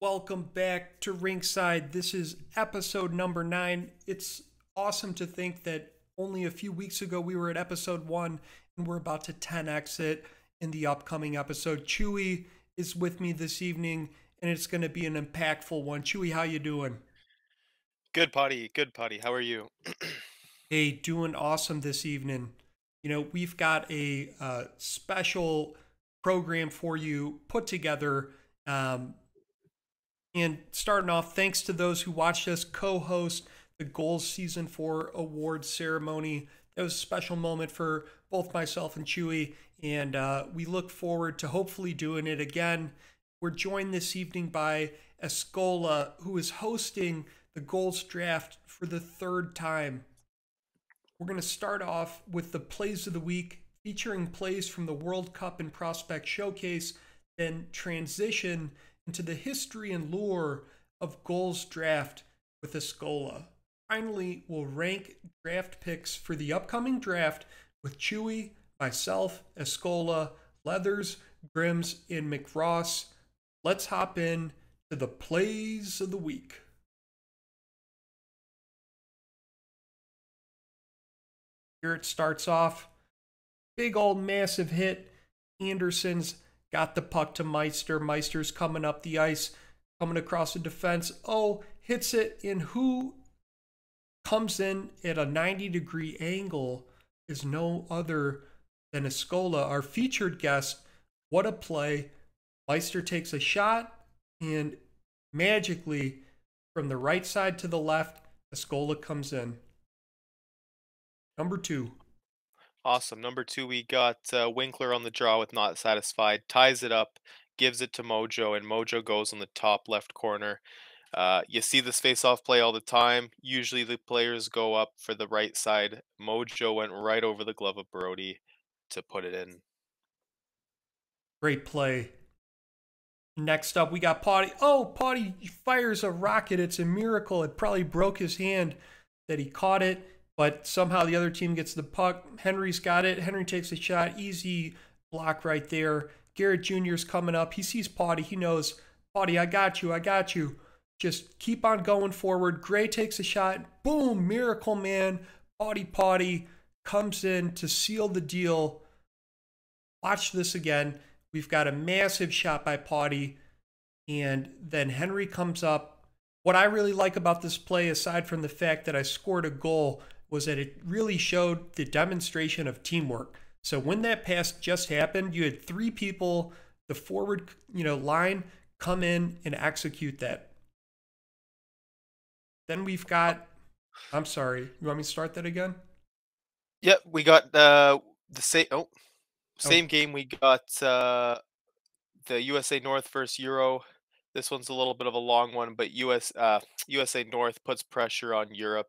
Welcome back to Rinkside. This is episode number nine. It's awesome to think that only a few weeks ago we were at episode one and we're about to 10x it in the upcoming episode. Chewie is with me this evening and it's going to be an impactful one. Chewie, how you doing? Good Pawtai, good Pawtai. How are you? hey, doing awesome this evening. You know, we've got a uh, special program for you put together. Um, and starting off, thanks to those who watched us co host the GOHLS Season 4 awards ceremony. That was a special moment for both myself and Chewie, and uh, we look forward to hopefully doing it again. We're joined this evening by Eskola, who is hosting the GOHLS Draft for the third time. We're going to start off with the plays of the week, featuring plays from the World Cup and Prospect Showcase, then transition into the history and lore of GOHLS Draft with Eskola. Finally, we'll rank draft picks for the upcoming draft with Chewie, myself, Eskola, Leathers, Grimms, and McRoss. Let's hop in to the plays of the week. Here it starts off. Big old massive hit. Anderson's got the puck to Meister. Meister's coming up the ice, coming across the defense. Oh, hits it in who comes in at a 90 degree angle is no other than Eskola, our featured guest. What a play. Meister takes a shot and magically from the right side to the left, Eskola comes in. Number two. Awesome. Number two, we got uh, Winkler on the draw with not satisfied, ties it up, gives it to Mojo, and Mojo goes on the top left corner. Uh, you see this face-off play all the time. Usually the players go up for the right side. Mojo went right over the glove of Brody to put it in. Great play. Next up, we got Pawtai. Oh, Pawtai fires a rocket. It's a miracle. It probably broke his hand that he caught it but somehow the other team gets the puck. Henry's got it. Henry takes a shot. Easy block right there. Garrett Jr.'s coming up. He sees Pawtai. He knows, Pawtai, I got you. I got you. Just keep on going forward. Gray takes a shot. Boom, miracle man. Pawtai Pawtai comes in to seal the deal. Watch this again. We've got a massive shot by Pawtai. And then Henry comes up. What I really like about this play, aside from the fact that I scored a goal, was that it really showed the demonstration of teamwork. So when that pass just happened, you had three people, the forward, you know, line come in and execute that. Then we've got I'm sorry. You want me to start that again? Yep, we got uh, the same oh, same oh. game we got uh, the USA North versus Euro. This one's a little bit of a long one, but US uh, USA North puts pressure on Europe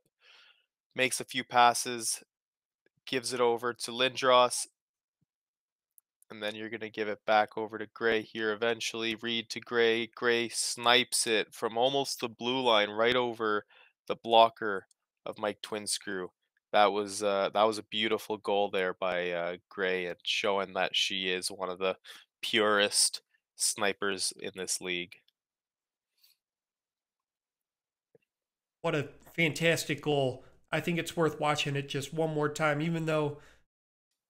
makes a few passes, gives it over to Lindros, and then you're going to give it back over to Gray here eventually. Read to Gray. Gray snipes it from almost the blue line right over the blocker of Mike Twinscrew. That was uh, that was a beautiful goal there by uh, Gray and showing that she is one of the purest snipers in this league. What a fantastic goal I think it's worth watching it just one more time, even though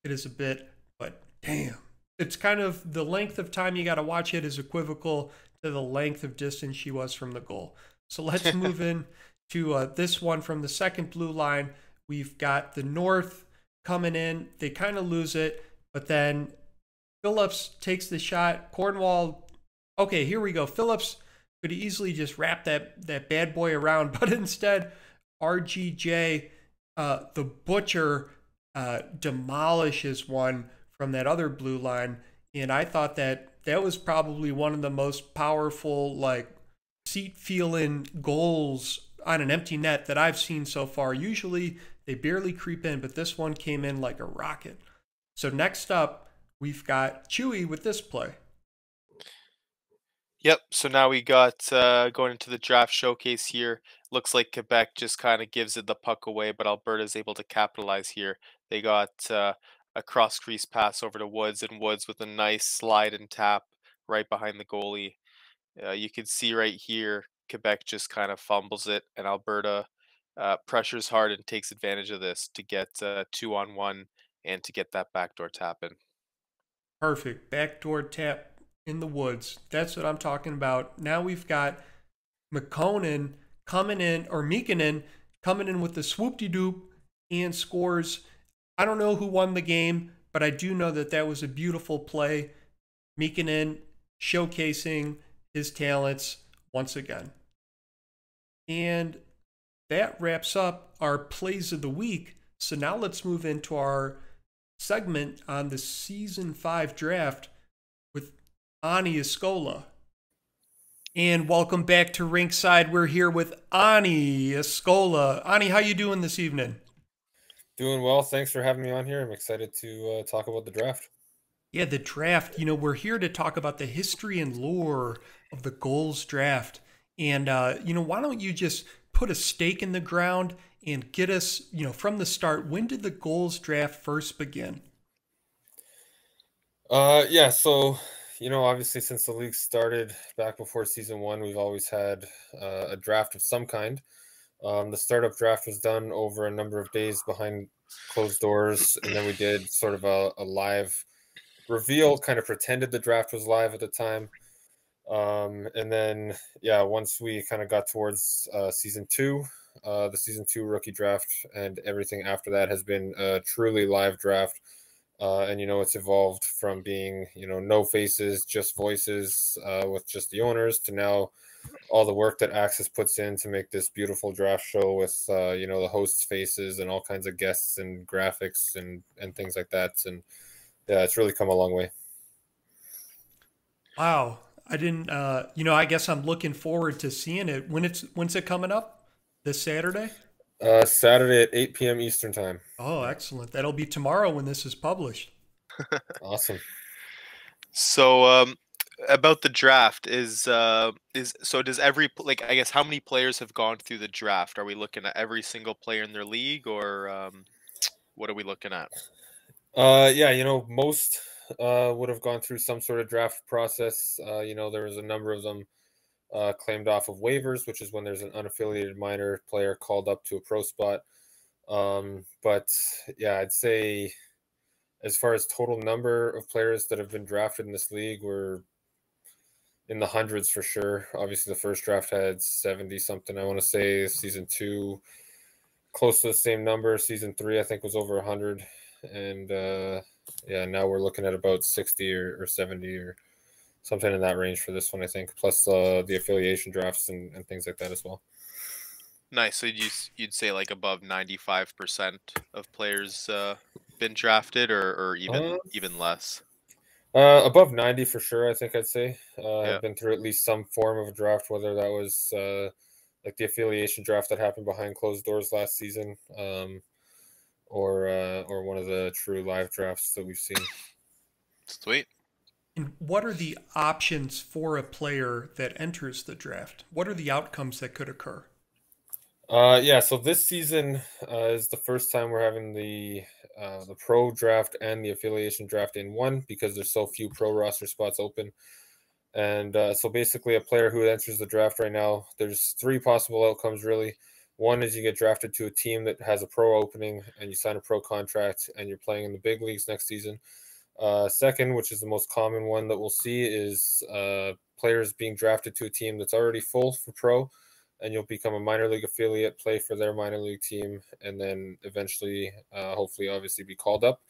it is a bit, but damn. It's kind of the length of time you got to watch it is equivocal to the length of distance she was from the goal. So let's move in to uh, this one from the second blue line. We've got the North coming in. They kind of lose it, but then Phillips takes the shot. Cornwall, okay, here we go. Phillips could easily just wrap that, that bad boy around, but instead, RGJ, uh, the Butcher, uh, demolishes one from that other blue line. And I thought that that was probably one of the most powerful, like, seat feeling goals on an empty net that I've seen so far. Usually they barely creep in, but this one came in like a rocket. So next up, we've got Chewie with this play. Yep. So now we got uh, going into the draft showcase here. Looks like Quebec just kind of gives it the puck away, but Alberta's able to capitalize here. They got uh, a cross crease pass over to Woods, and Woods with a nice slide and tap right behind the goalie. Uh, you can see right here, Quebec just kind of fumbles it, and Alberta uh, pressures hard and takes advantage of this to get uh, two on one and to get that backdoor tap in. Perfect. Backdoor tap in the woods. That's what I'm talking about. Now we've got McConan coming in, or Mikkonen coming in with the swoop de doop and scores. I don't know who won the game, but I do know that that was a beautiful play. Mikkonen showcasing his talents once again. And that wraps up our plays of the week. So now let's move into our segment on the season five draft with Onni Eskola. And welcome back to Rinkside. We're here with Onni Eskola. Onni, how you doing this evening? Doing well. Thanks for having me on here. I'm excited to uh, talk about the draft. Yeah, the draft. You know, we're here to talk about the history and lore of the GOHLS draft. And, uh, you know, why don't you just put a stake in the ground and get us, you know, from the start? When did the GOHLS draft first begin? Uh, yeah. So, you know, obviously, since the league started back before season one, we've always had uh, a draft of some kind. Um, the startup draft was done over a number of days behind closed doors, and then we did sort of a, a live reveal, kind of pretended the draft was live at the time. Um, and then, yeah, once we kind of got towards uh, season two, uh, the season two rookie draft, and everything after that has been a truly live draft. Uh, and you know, it's evolved from being you know no faces, just voices uh, with just the owners to now all the work that Axis puts in to make this beautiful draft show with uh, you know the hosts' faces and all kinds of guests and graphics and and things like that. And yeah, it's really come a long way. Wow, I didn't. Uh, you know, I guess I'm looking forward to seeing it. When it's when's it coming up? This Saturday. Uh, Saturday at 8 p.m. Eastern time. Oh, excellent! That'll be tomorrow when this is published. awesome. So, um, about the draft is uh is so does every like I guess how many players have gone through the draft? Are we looking at every single player in their league, or um, what are we looking at? Uh, yeah, you know, most uh, would have gone through some sort of draft process. Uh, you know, there was a number of them uh, claimed off of waivers, which is when there's an unaffiliated minor player called up to a pro spot. Um, but yeah, I'd say as far as total number of players that have been drafted in this league, we're in the hundreds for sure. Obviously, the first draft had 70 something. I want to say season two, close to the same number. Season three, I think, was over 100 and uh, yeah, now we're looking at about sixty or, or seventy or something in that range for this one, I think. Plus uh, the affiliation drafts and, and things like that as well. Nice. So you'd you'd say like above ninety five percent of players uh, been drafted, or or even uh, even less. Uh, above ninety for sure. I think I'd say. Uh, yeah. I've been through at least some form of a draft, whether that was uh, like the affiliation draft that happened behind closed doors last season. Um, or uh, or one of the true live drafts that we've seen. Sweet. And what are the options for a player that enters the draft? What are the outcomes that could occur? Uh, yeah, so this season uh, is the first time we're having the uh, the pro draft and the affiliation draft in one because there's so few pro roster spots open. And uh, so basically, a player who enters the draft right now, there's three possible outcomes really. One is you get drafted to a team that has a pro opening and you sign a pro contract and you're playing in the big leagues next season. Uh, second, which is the most common one that we'll see, is uh, players being drafted to a team that's already full for pro, and you'll become a minor league affiliate, play for their minor league team, and then eventually, uh, hopefully, obviously, be called up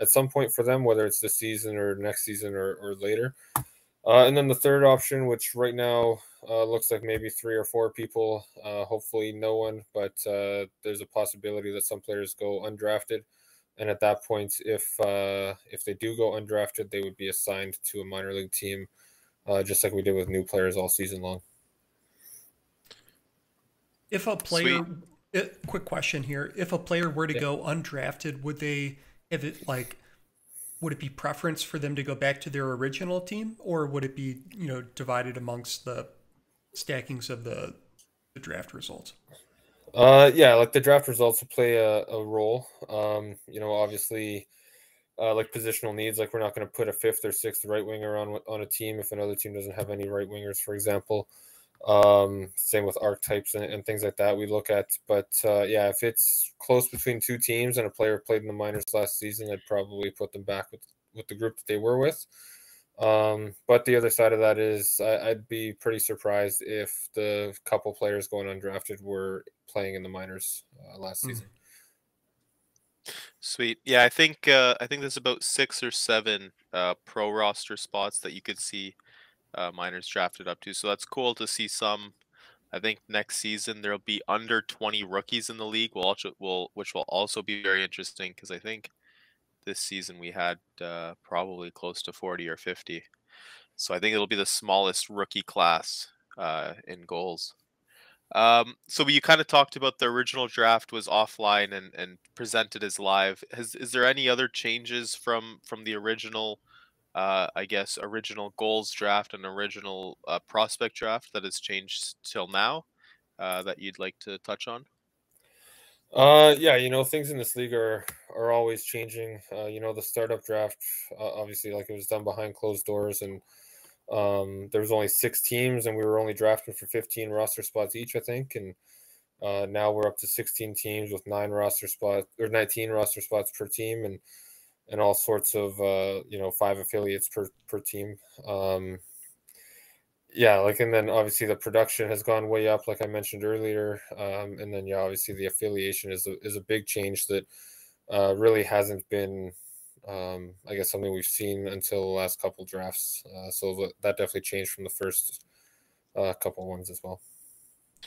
at some point for them, whether it's this season or next season or, or later. Uh, and then the third option, which right now uh, looks like maybe three or four people, uh, hopefully no one, but there's a possibility that some players go undrafted. And at that point, if uh, if they do go undrafted, they would be assigned to a minor league team, uh, just like we did with new players all season long. If a player, Sweet. Eh, quick question here: If a player were to yeah. go undrafted, would they have it like? would it be preference for them to go back to their original team or would it be you know divided amongst the stackings of the the draft results? Uh, yeah, like the draft results will play a, a role. Um, you know, obviously, uh, like positional needs, like we're not going to put a fifth or sixth right winger on on a team if another team doesn't have any right wingers, for example. Um, same with archetypes and, and things like that we look at. But uh, yeah, if it's close between two teams and a player played in the minors last season, I'd probably put them back with with the group that they were with. Um, but the other side of that is I, would be pretty surprised if the couple players going undrafted were playing in the minors uh, last mm. season. Sweet. Yeah, I think uh, I think there's about six or seven uh, pro roster spots that you could see uh, minors drafted up to. So that's cool to see some. I think next season there'll be under 20 rookies in the league, will also, will which will also be very interesting because I think this season we had uh, probably close to 40 or 50. So I think it'll be the smallest rookie class uh, in GOHLS. Um, so you kind of talked about the original draft was offline and, and presented as live. Has is there any other changes from from the original, uh, I guess, original GOHLS draft and original uh, prospect draft that has changed till now uh, that you'd like to touch on? Uh, yeah, you know things in this league are are always changing. Uh, you know the startup draft, uh, obviously, like it was done behind closed doors and um, there was only six teams, and we were only drafting for 15 roster spots each, I think. And uh, now we're up to 16 teams with nine roster spots or 19 roster spots per team, and and all sorts of uh, you know five affiliates per per team. Um, yeah, like and then obviously the production has gone way up, like I mentioned earlier, um, and then yeah, obviously the affiliation is a, is a big change that uh, really hasn't been um, I guess something we've seen until the last couple drafts. Uh, so that definitely changed from the first uh, couple ones as well.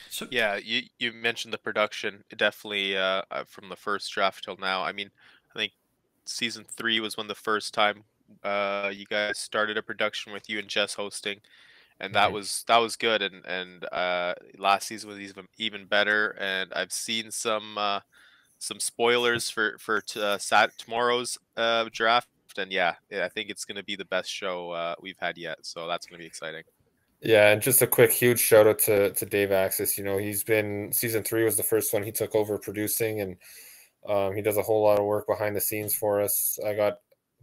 So yeah, you you mentioned the production. definitely uh, uh, from the first draft till now. I mean, I think season three was when the first time uh, you guys started a production with you and Jess hosting, and that was that was good. And and uh, last season was even even better. And I've seen some uh, some spoilers for for t- uh, sat- tomorrow's uh, draft, and yeah, I think it's going to be the best show uh, we've had yet. So that's going to be exciting. Yeah, and just a quick huge shout out to to Dave Axis. You know, he's been season three was the first one he took over producing, and um, he does a whole lot of work behind the scenes for us. I got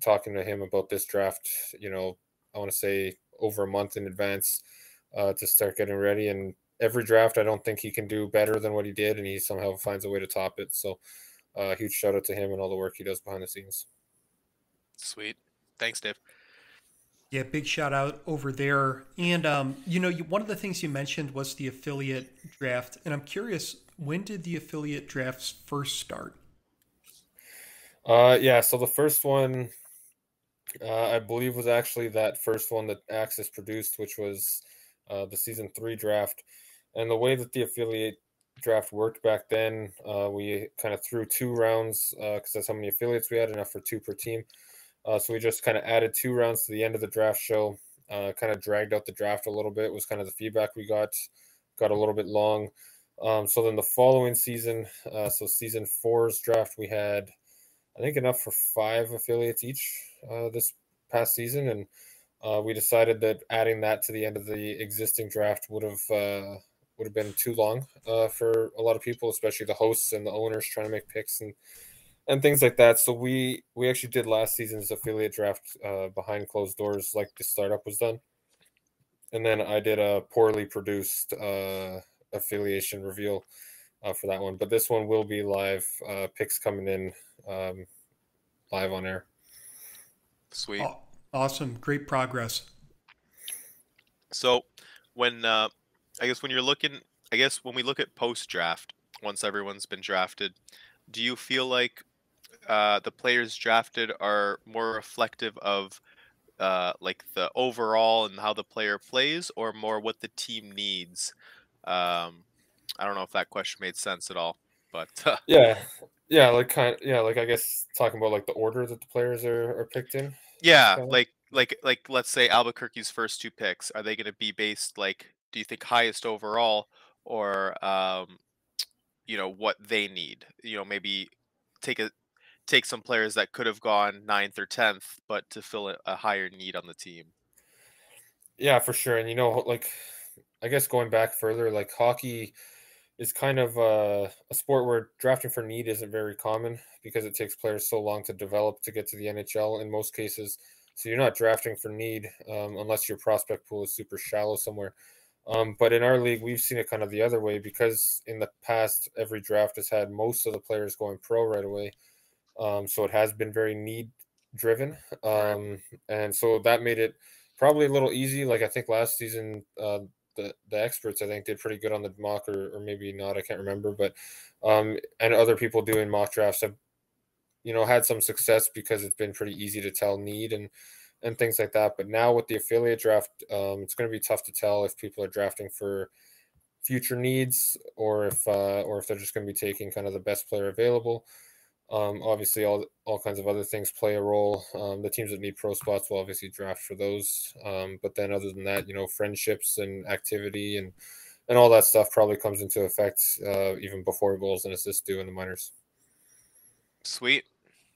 talking to him about this draft. You know, I want to say over a month in advance uh, to start getting ready, and every draft, I don't think he can do better than what he did, and he somehow finds a way to top it. So, uh, huge shout out to him and all the work he does behind the scenes. Sweet, thanks, Dave. Yeah, big shout out over there. And um, you know, you, one of the things you mentioned was the affiliate draft, and I'm curious, when did the affiliate drafts first start? Uh, yeah, so the first one, uh, I believe, was actually that first one that Axis produced, which was uh, the season three draft. And the way that the affiliate draft worked back then, uh, we kind of threw two rounds because uh, that's how many affiliates we had, enough for two per team. Uh, so we just kind of added two rounds to the end of the draft show. Uh, kind of dragged out the draft a little bit. Was kind of the feedback we got. Got a little bit long. Um, so then the following season, so season four's draft, we had, I think, enough for five affiliates each this past season, and uh, we decided that adding that to the end of the existing draft would have uh, would have been too long uh, for a lot of people, especially the hosts and the owners trying to make picks and and things like that. So we we actually did last season's affiliate draft uh, behind closed doors, like the startup was done, and then I did a poorly produced uh, affiliation reveal uh, for that one. But this one will be live. Uh, picks coming in um, live on air. Sweet. Awesome. Great progress. So when uh, I guess when you're looking, I guess when we look at post draft, once everyone's been drafted, do you feel like uh, the players drafted are more reflective of uh, like the overall and how the player plays, or more what the team needs? Um, I don't know if that question made sense at all, but uh, yeah, yeah, like kind, of, yeah, like I guess talking about like the order that the players are, are picked in. Yeah, like like like let's say Albuquerque's first two picks, are they going to be based like do you think highest overall or um you know what they need? You know maybe take a take some players that could have gone ninth or 10th but to fill a, a higher need on the team. Yeah for sure and you know like i guess going back further like hockey is kind of uh, a sport where drafting for need isn't very common because it takes players so long to develop to get to the NHL in most cases. So you're not drafting for need um, unless your prospect pool is super shallow somewhere. Um, but in our league, we've seen it kind of the other way because in the past, every draft has had most of the players going pro right away. Um, so it has been very need driven. Um, and so that made it probably a little easy. Like I think last season, uh, the the experts I think did pretty good on the mock or, or maybe not I can't remember but um and other people doing mock drafts have you know had some success because it's been pretty easy to tell need and and things like that. But now with the affiliate draft um, it's going to be tough to tell if people are drafting for future needs or if uh, or if they're just going to be taking kind of the best player available um, obviously, all all kinds of other things play a role. Um, the teams that need pro spots will obviously draft for those. Um, but then, other than that, you know, friendships and activity and and all that stuff probably comes into effect uh, even before goals and assists do in the minors. Sweet,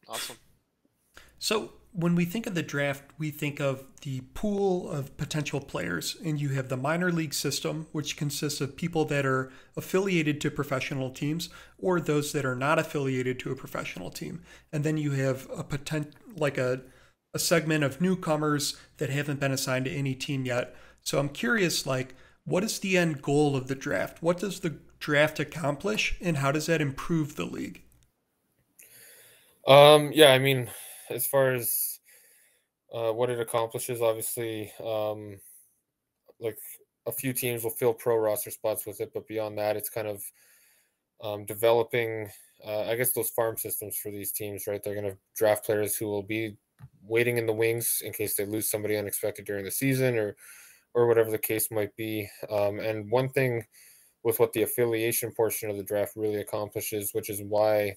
awesome. So when we think of the draft, we think of the pool of potential players, and you have the minor league system, which consists of people that are affiliated to professional teams or those that are not affiliated to a professional team. And then you have a potent like a a segment of newcomers that haven't been assigned to any team yet. So I'm curious, like, what is the end goal of the draft? What does the draft accomplish, and how does that improve the league? Um, yeah, I mean, as far as uh, what it accomplishes, obviously, um, like a few teams will fill pro roster spots with it, but beyond that, it's kind of um, developing, uh, I guess, those farm systems for these teams, right? They're going to draft players who will be waiting in the wings in case they lose somebody unexpected during the season or or whatever the case might be. Um, and one thing with what the affiliation portion of the draft really accomplishes, which is why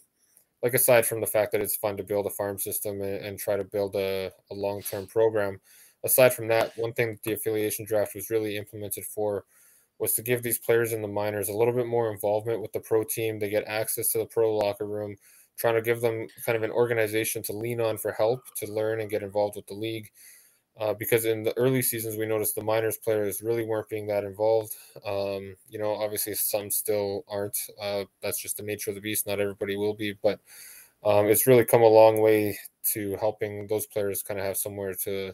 like aside from the fact that it's fun to build a farm system and, and try to build a, a long-term program aside from that one thing that the affiliation draft was really implemented for was to give these players in the minors a little bit more involvement with the pro team. They get access to the pro locker room trying to give them kind of an organization to lean on for help to learn and get involved with the league uh, because in the early seasons we noticed the minors players really weren't being that involved. Um, you know, obviously some still aren't. Uh, that's just the nature of the beast. Not everybody will be, but um, it's really come a long way to helping those players kind of have somewhere to,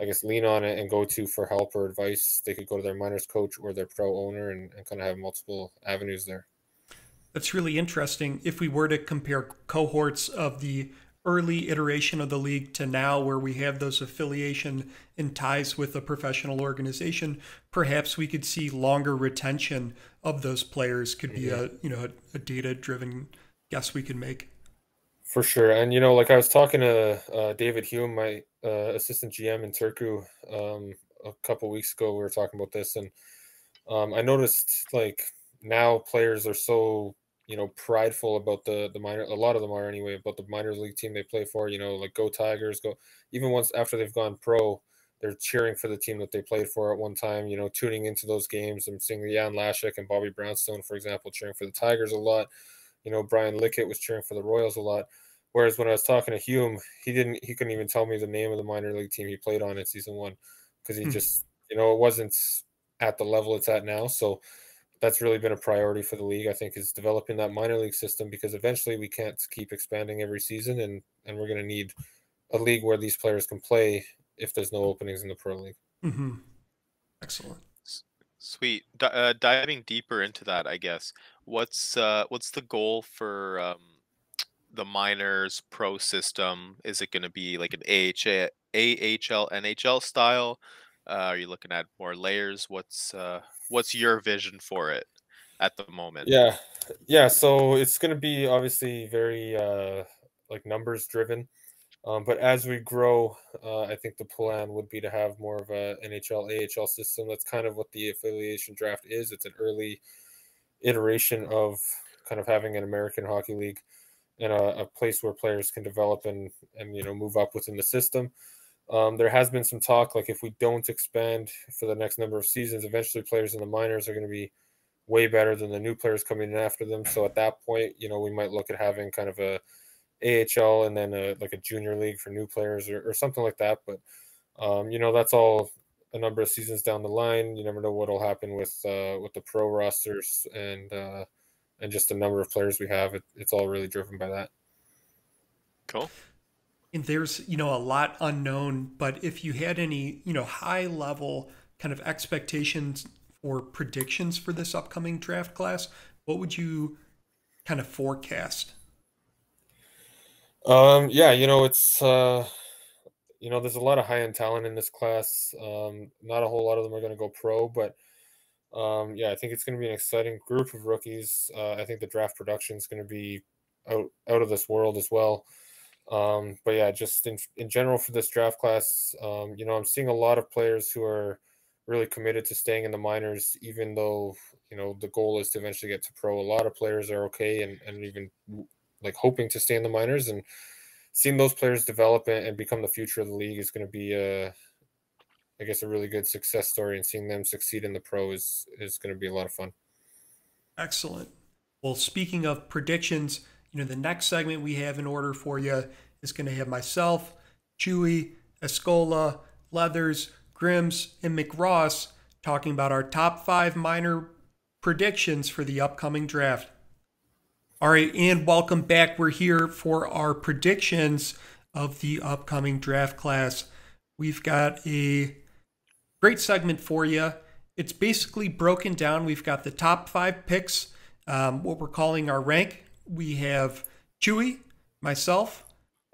I guess, lean on it and go to for help or advice. They could go to their minors coach or their pro owner and, and kind of have multiple avenues there. That's really interesting. If we were to compare cohorts of the early iteration of the league to now where we have those affiliation and ties with a professional organization perhaps we could see longer retention of those players could be yeah. a you know a, a data driven guess we could make for sure and you know like i was talking to uh, david hume my uh, assistant gm in turku um, a couple weeks ago we were talking about this and um, i noticed like now players are so you know prideful about the the minor a lot of them are anyway about the minor league team they play for you know like go tigers go even once after they've gone pro they're cheering for the team that they played for at one time you know tuning into those games i'm seeing jan Lashek and bobby brownstone for example cheering for the tigers a lot. You know brian lickett was cheering for the royals a lot. Whereas when i was talking to hume he didn't he couldn't even tell me the name of the minor league team he played on in season one because he hmm. just you know it wasn't at the level it's at now. So that's really been a priority for the league. I think is developing that minor league system because eventually we can't keep expanding every season, and and we're going to need a league where these players can play if there's no openings in the pro league. Mm-hmm. Excellent. Sweet. D- uh, diving deeper into that, I guess. What's uh, what's the goal for um, the minors pro system? Is it going to be like an AHA, AHL, NHL style? Uh, are you looking at more layers? What's uh, what's your vision for it at the moment? Yeah, yeah. So it's going to be obviously very uh, like numbers driven, um, but as we grow, uh, I think the plan would be to have more of a NHL AHL system. That's kind of what the affiliation draft is. It's an early iteration of kind of having an American Hockey League and a, a place where players can develop and and you know move up within the system. Um, there has been some talk like if we don't expand for the next number of seasons, eventually players in the minors are going to be way better than the new players coming in after them. So at that point, you know, we might look at having kind of a AHL and then a, like a junior league for new players or, or something like that. But um, you know, that's all a number of seasons down the line. You never know what'll happen with uh, with the pro rosters and uh, and just the number of players we have. It, it's all really driven by that. Cool. And there's you know a lot unknown, but if you had any you know high level kind of expectations or predictions for this upcoming draft class, what would you kind of forecast? Um, yeah, you know, it's uh, you know, there's a lot of high end talent in this class. Um, not a whole lot of them are going to go pro, but um, yeah, I think it's going to be an exciting group of rookies. Uh, I think the draft production is going to be out out of this world as well. Um, but yeah, just in in general for this draft class, um, you know, I'm seeing a lot of players who are really committed to staying in the minors, even though you know the goal is to eventually get to pro. A lot of players are okay and, and even like hoping to stay in the minors and seeing those players develop and become the future of the league is going to be a I guess a really good success story and seeing them succeed in the pro is is going to be a lot of fun. Excellent. Well, speaking of predictions, you know the next segment we have in order for you is going to have myself, Chewie, Eskola, Leathers, Grimms, and McRoss talking about our top five minor predictions for the upcoming draft. All right, and welcome back. We're here for our predictions of the upcoming draft class. We've got a great segment for you. It's basically broken down. We've got the top five picks, um, what we're calling our rank. We have Chewie, myself,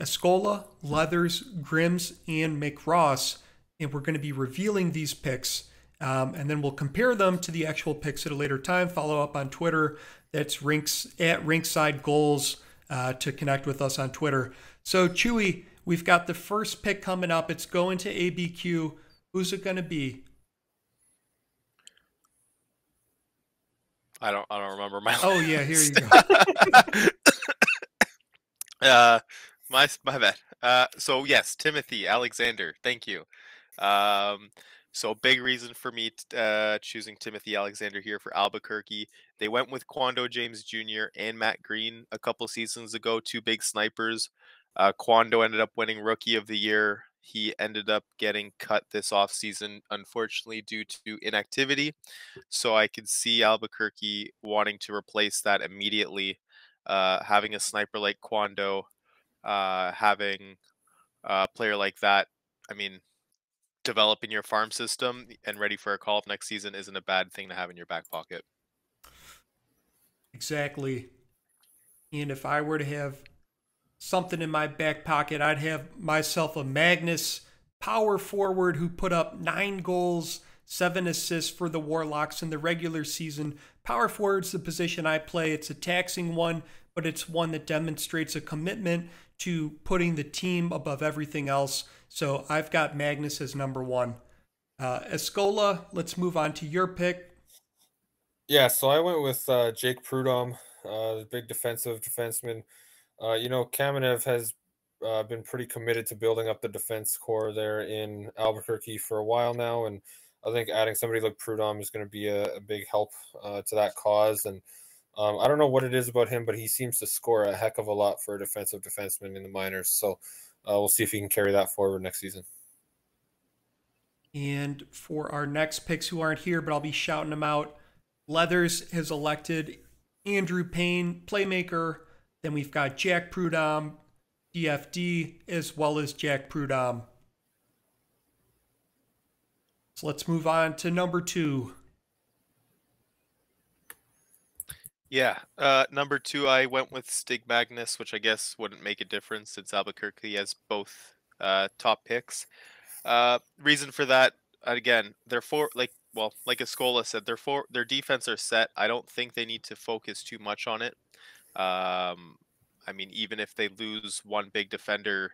Eskola, Leathers, Grimms, and McRoss and we're going to be revealing these picks. Um, and then we'll compare them to the actual picks at a later time. Follow up on Twitter. That's rinks at Rinkside GOHLS uh, to connect with us on Twitter. So Chewie, we've got the first pick coming up. It's going to ABQ. Who's it going to be? I don't. I don't remember my. Oh yeah, here you go. uh, my my bad. Uh, so yes, Timothy Alexander. Thank you. Um, so big reason for me uh, choosing Timothy Alexander here for Albuquerque. They went with Quando James Jr. and Matt Green a couple seasons ago, two big snipers. Uh, Quando ended up winning Rookie of the Year. He ended up getting cut this offseason, unfortunately, due to inactivity. So I could see Albuquerque wanting to replace that immediately. Uh, having a sniper like Quando, uh, having a player like that, I mean, developing your farm system and ready for a call up next season isn't a bad thing to have in your back pocket. Exactly. And if I were to have something in my back pocket, I'd have myself a Magnus power forward who put up nine goals, seven assists for the Warlocks in the regular season. Power forward's the position I play. It's a taxing one, but it's one that demonstrates a commitment to putting the team above everything else. So I've got Magnus as number one. Uh, Eskola, let's move on to your pick. Yeah, so I went with uh, Jake Prudhomme, uh, big defensive defenseman. Uh, you know, Kamenev has uh, been pretty committed to building up the defense core there in Albuquerque for a while now, and I think adding somebody like Prudhomme is going to be a, a, big help uh, to that cause. And um, I don't know what it is about him, but he seems to score a heck of a lot for a defensive defenseman in the minors. So uh, we'll see if he can carry that forward next season. And for our next picks who aren't here, but I'll be shouting them out, Leathers has elected Andrew Payne, playmaker. Then we've got Jack Prudhomme, DFD, as well as Jack Prudhomme. So let's move on to number two. Yeah, uh, number two, I went with Stig Magnus, which I guess wouldn't make a difference since Albuquerque has both uh, top picks. Uh, reason for that, again, they're for like well, like Eskola said, their for their defense are set. I don't think they need to focus too much on it. Um, I mean, even if they lose one big defender,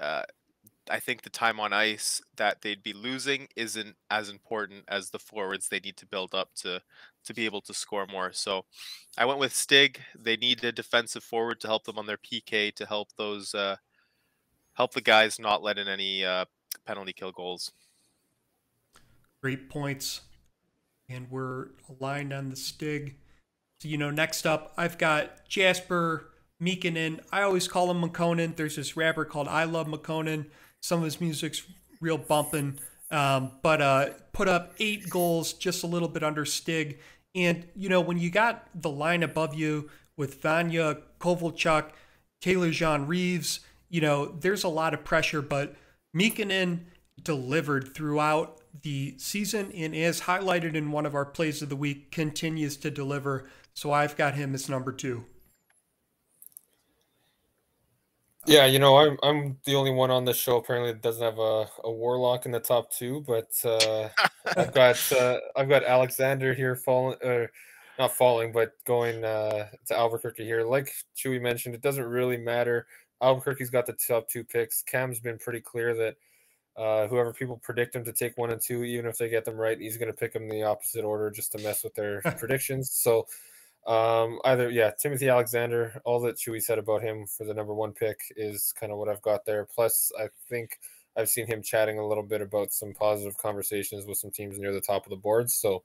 uh, I think the time on ice that they'd be losing isn't as important as the forwards they need to build up to to be able to score more. So I went with Stig. They need a defensive forward to help them on their PK to help those uh, help the guys not let in any uh, penalty kill goals. Great points, and we're aligned on the Stig. So you know, next up I've got Jasper Mikkonen. I always call him McConan. There's this rapper called ILoveMakonnen. Some of his music's real bumping. um, but uh, put up eight goals, just a little bit under Stig. And, you know, when you got the line above you with Vanya, Kovalchuk, Taylor John Reeves, you know, there's a lot of pressure, but Mikkonen delivered throughout the season and as highlighted in one of our plays of the week continues to deliver so i've got him as number two. Yeah you know i'm, I'm the only one on the show apparently that doesn't have a, a warlock in the top two but uh, i've got uh, i've got alexander here falling or not falling but going uh, to albuquerque here. Like Chewie mentioned it doesn't really matter. Albuquerque's got the top two picks. Cam's been pretty clear that uh, whoever people predict him to take one and two, even if they get them right, he's going to pick them in the opposite order just to mess with their predictions. So um, either, yeah, Timothy Alexander, all that Chewie said about him for the number one pick is kind of what I've got there. Plus, I think I've seen him chatting a little bit about some positive conversations with some teams near the top of the board. So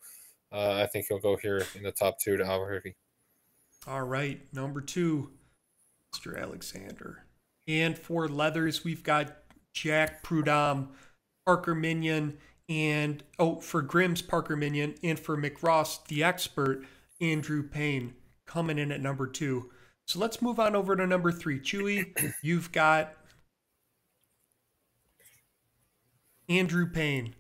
uh, I think he'll go here in the top two to Albuquerque. All right, number two, Mr. Alexander. And for leathers, we've got Jack Prudhomme, Parker Minion, and oh, for Grimm's Parker Minion, and for McRoss, the expert, Andrew Payne, coming in at number two. So let's move on over to number three. Chewie, you've got Andrew Payne.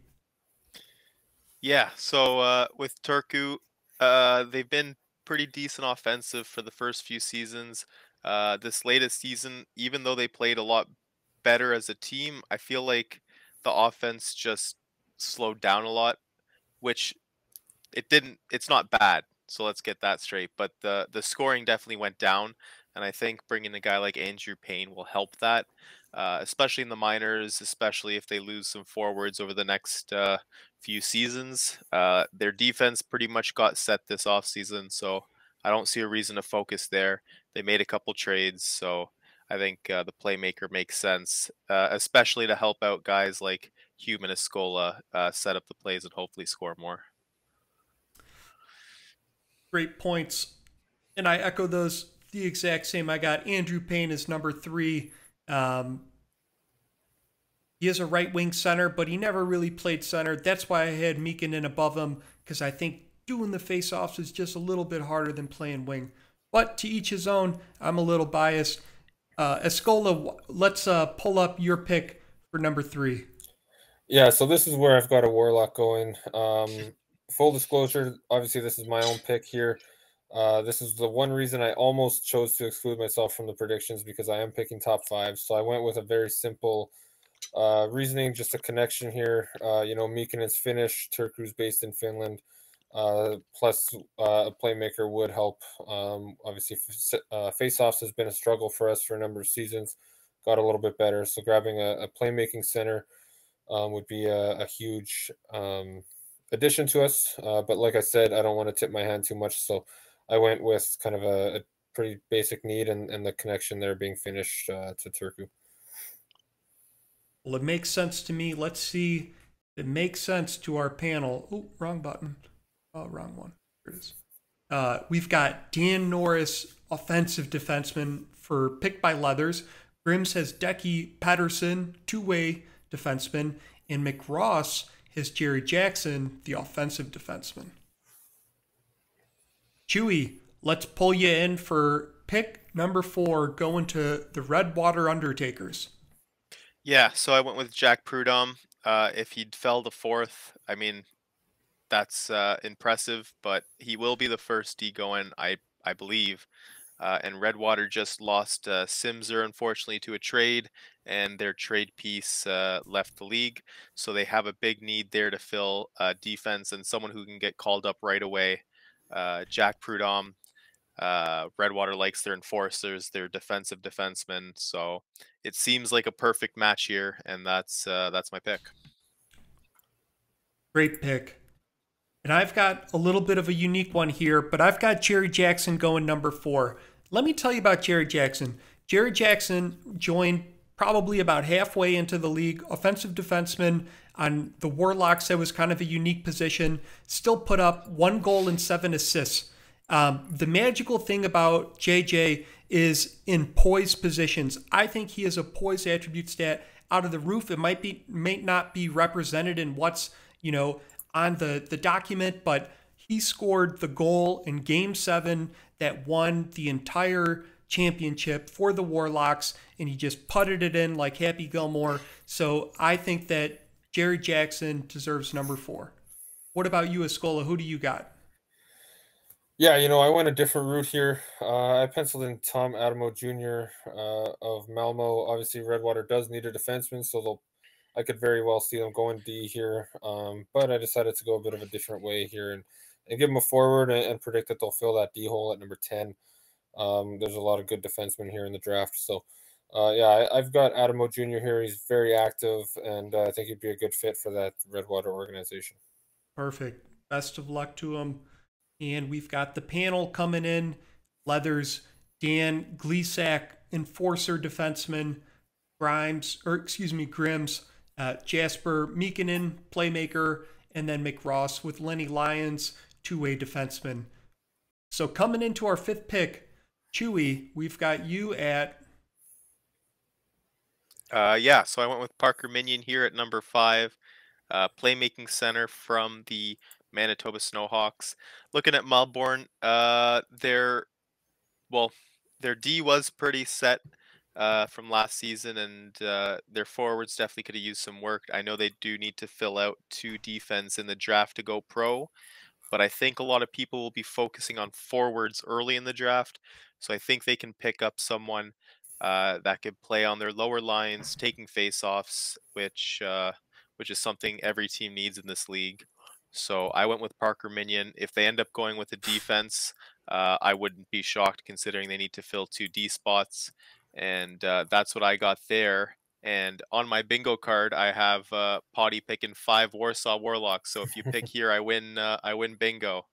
Yeah, so uh, with Turku, uh, they've been pretty decent offensive for the first few seasons. Uh, this latest season, even though they played a lot better as a team. I feel like the offense just slowed down a lot, which it didn't. It's not bad. So let's get that straight. But the the scoring definitely went down, and I think bringing a guy like Andrew Payne will help that, uh, especially in the minors, especially if they lose some forwards over the next uh, few seasons. Uh, their defense pretty much got set this off season, so I don't see a reason to focus there. They made a couple trades, so I think uh, the playmaker makes sense, uh, especially to help out guys like Human Eskola uh, set up the plays and hopefully score more. Great points. And I echo those the exact same. I got Andrew Payne as number three. Um, he is a right wing center, but he never really played center. That's why I had Meekin in above him because I think doing the face offs is just a little bit harder than playing wing. But to each his own, I'm a little biased. Uh, Eskola, let's uh, pull up your pick for number three. Yeah, so this is where I've got a Warlock going. Um, full disclosure, obviously, this is my own pick here. Uh, this is the one reason I almost chose to exclude myself from the predictions because I am picking top five. So I went with a very simple uh, reasoning, just a connection here. Uh, you know, Meekin is Finnish, Turku's based in Finland. Uh, plus, uh, a playmaker would help. Um, obviously, uh, faceoffs has been a struggle for us for a number of seasons. Got a little bit better, so grabbing a, a playmaking center um, would be a, a huge um, addition to us. Uh, but like I said, I don't want to tip my hand too much, so I went with kind of a, a pretty basic need and, and the connection there being finished uh, to Turku. Well, it makes sense to me. Let's see. It makes sense to our panel. Oh, wrong button. Oh, wrong one. Here it is. Uh, we've got Dan Norris, offensive defenseman for picked by Leathers. Grimms has Decky Patterson, two way defenseman. And McRoss has Jerry Jackson, the offensive defenseman. Chewie, let's pull you in for pick number four, going to the Redwater Undertakers. Yeah, so I went with Jack Prudhomme. Uh, if he'd fell to fourth, I mean, that's uh, impressive. But he will be the first D going, I I believe. Uh, and Redwater just lost uh, Simser, unfortunately, to a trade, and their trade piece uh, left the league. So they have a big need there to fill uh, defense and someone who can get called up right away. Uh, Jack Prudhomme, uh, Redwater likes their enforcers, their defensive defensemen. So it seems like a perfect match here, and that's that's my pick. Great pick. And I've got a little bit of a unique one here, but I've got Jerry Jackson going number four. Let me tell you about Jerry Jackson. Jerry Jackson joined probably about halfway into the league, offensive defenseman on the Warlocks. That was kind of a unique position. Still put up one goal and seven assists. Um, the magical thing about JJ is in poised positions. I think he has a poised attribute stat out of the roof. It might be may not be represented in what's you know on the the document, but he scored the goal in Game Seven that won the entire championship for the Warlocks, and he just putted it in like Happy Gilmore. So I think that Jerry Jackson deserves number four. What about you, Eskola? Who do you got? Yeah, you know, I went a different route here. Uh, I penciled in Tom Adamo Jr. Uh, of Malmo. Obviously, Redwater does need a defenseman, so they'll. I could very well see them going D here, um, but I decided to go a bit of a different way here and, and give them a forward and, and predict that they'll fill that D hole at number ten. Um, there's a lot of good defensemen here in the draft, so uh, yeah, I, have got Adamo Jr. here. He's very active, and uh, I think he'd be a good fit for that Redwater organization. Perfect. Best of luck to him. And we've got the panel coming in. Leathers, Dan Gleasack, enforcer defenseman, Grimes, or excuse me, Grimms, uh, Jasper Mikkonen, playmaker, and then McRoss with Lenny Lyons, two-way defenseman. So coming into our fifth pick, Chewie, we've got you at. Uh, yeah, so I went with Parker Minion here at number five, uh, playmaking center from the Manitoba Snowhawks. Looking at Melbourne, uh, their well, their D was pretty set uh, from last season, and uh, their forwards definitely could have used some work. I know they do need to fill out two defense in the draft to go pro, but I think a lot of people will be focusing on forwards early in the draft. So I think they can pick up someone uh, that could play on their lower lines, taking faceoffs, which uh, which is something every team needs in this league. So I went with Parker Minion. If they end up going with a defense, uh, I wouldn't be shocked considering they need to fill two D spots. And uh, that's what I got there. And on my bingo card, I have uh, Pawtai picking five Warsaw Warlocks. So if you pick here, I win. Uh, I win bingo.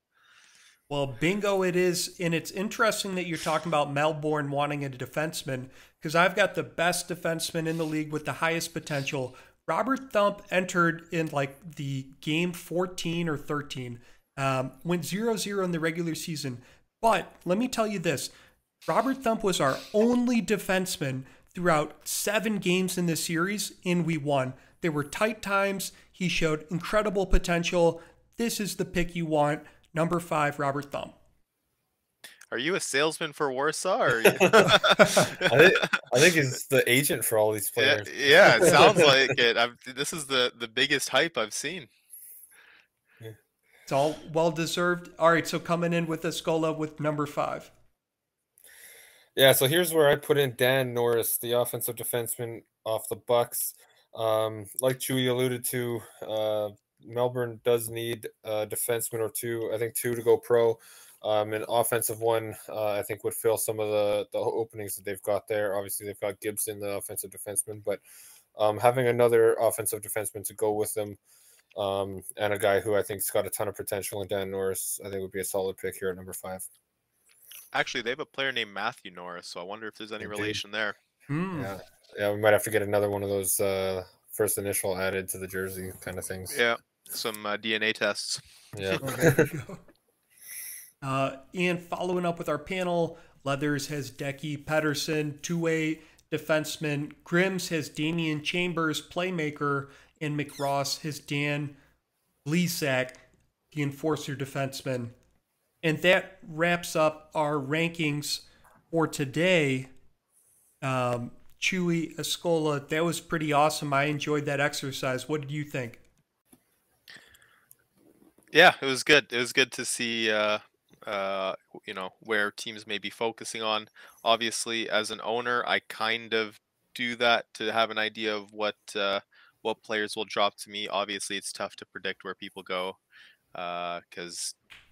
Well, bingo it is, and it's interesting that you're talking about Melbourne wanting a defenseman because I've got the best defenseman in the league with the highest potential Robert Thump entered in like the game 14 or 13, um, went 0 0 in the regular season. But let me tell you this Robert Thump was our only defenseman throughout seven games in this series, and we won. There were tight times. He showed incredible potential. This is the pick you want. Number five, Robert Thump. Are you a salesman for Warsaw? Or I, think, I think he's the agent for all these players. Yeah, yeah it sounds like it. I'm, this is the the biggest hype I've seen. It's all well deserved. All right, so coming in with Eskola with number five. Yeah, so here's where I put in Dan Norris, the offensive defenseman off the Bucks. Um, like Chewie alluded to, uh, Melbourne does need a defenseman or two. I think two to go pro. Um, an offensive one, uh, I think, would fill some of the the openings that they've got there. Obviously, they've got Gibson, the offensive defenseman, but um, having another offensive defenseman to go with them, um, and a guy who I think's got a ton of potential in Dan Norris, I think would be a solid pick here at number five. Actually, they have a player named Matthew Norris, so I wonder if there's any Indeed. relation there. Hmm. Yeah, yeah, we might have to get another one of those uh, first initial added to the jersey kind of things. Yeah, some uh, DNA tests. Yeah. Uh, and following up with our panel, Leathers has Decky Pedersen, two way defenseman. Grimms has Damian Chambers, playmaker. And McRoss has Dan Gleasack, the enforcer defenseman. And that wraps up our rankings for today. Um, Chewie Eskola, that was pretty awesome. I enjoyed that exercise. What did you think? Yeah, it was good. It was good to see uh, uh, you know, where teams may be focusing on. Obviously, as an owner, I kind of do that to have an idea of what uh, what players will drop to me. Obviously, it's tough to predict where people go because, uh,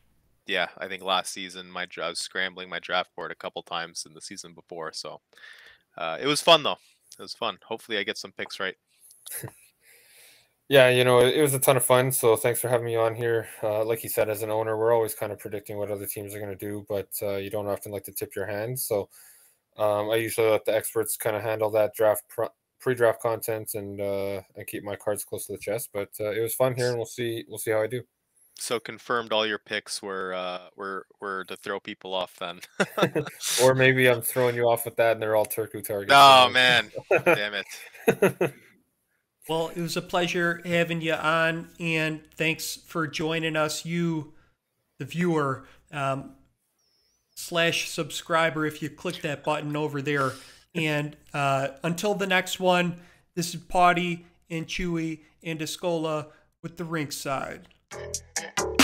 yeah, I think last season my I was scrambling my draft board a couple times in the season before, so uh, it was fun though. It was fun. Hopefully, I get some picks right. Yeah, you know, it, was a ton of fun. So thanks for having me on here. Uh, like you said, as an owner, we're always kind of predicting what other teams are going to do, but uh, you don't often like to tip your hands. So um, I usually let the experts kind of handle that draft pre-draft content and uh, and keep my cards close to the chest. But uh, it was fun here, and we'll see we'll see how I do. So confirmed, all your picks were uh, were were to throw people off then. or maybe I'm throwing you off with that, and they're all Turku targets. Oh man, damn it. Well, it was a pleasure having you on, and thanks for joining us, you, the viewer, um, slash subscriber, if you click that button over there. And uh, until the next one, this is Pawtai and Chewie and Eskola with the Rinkside. Thank you.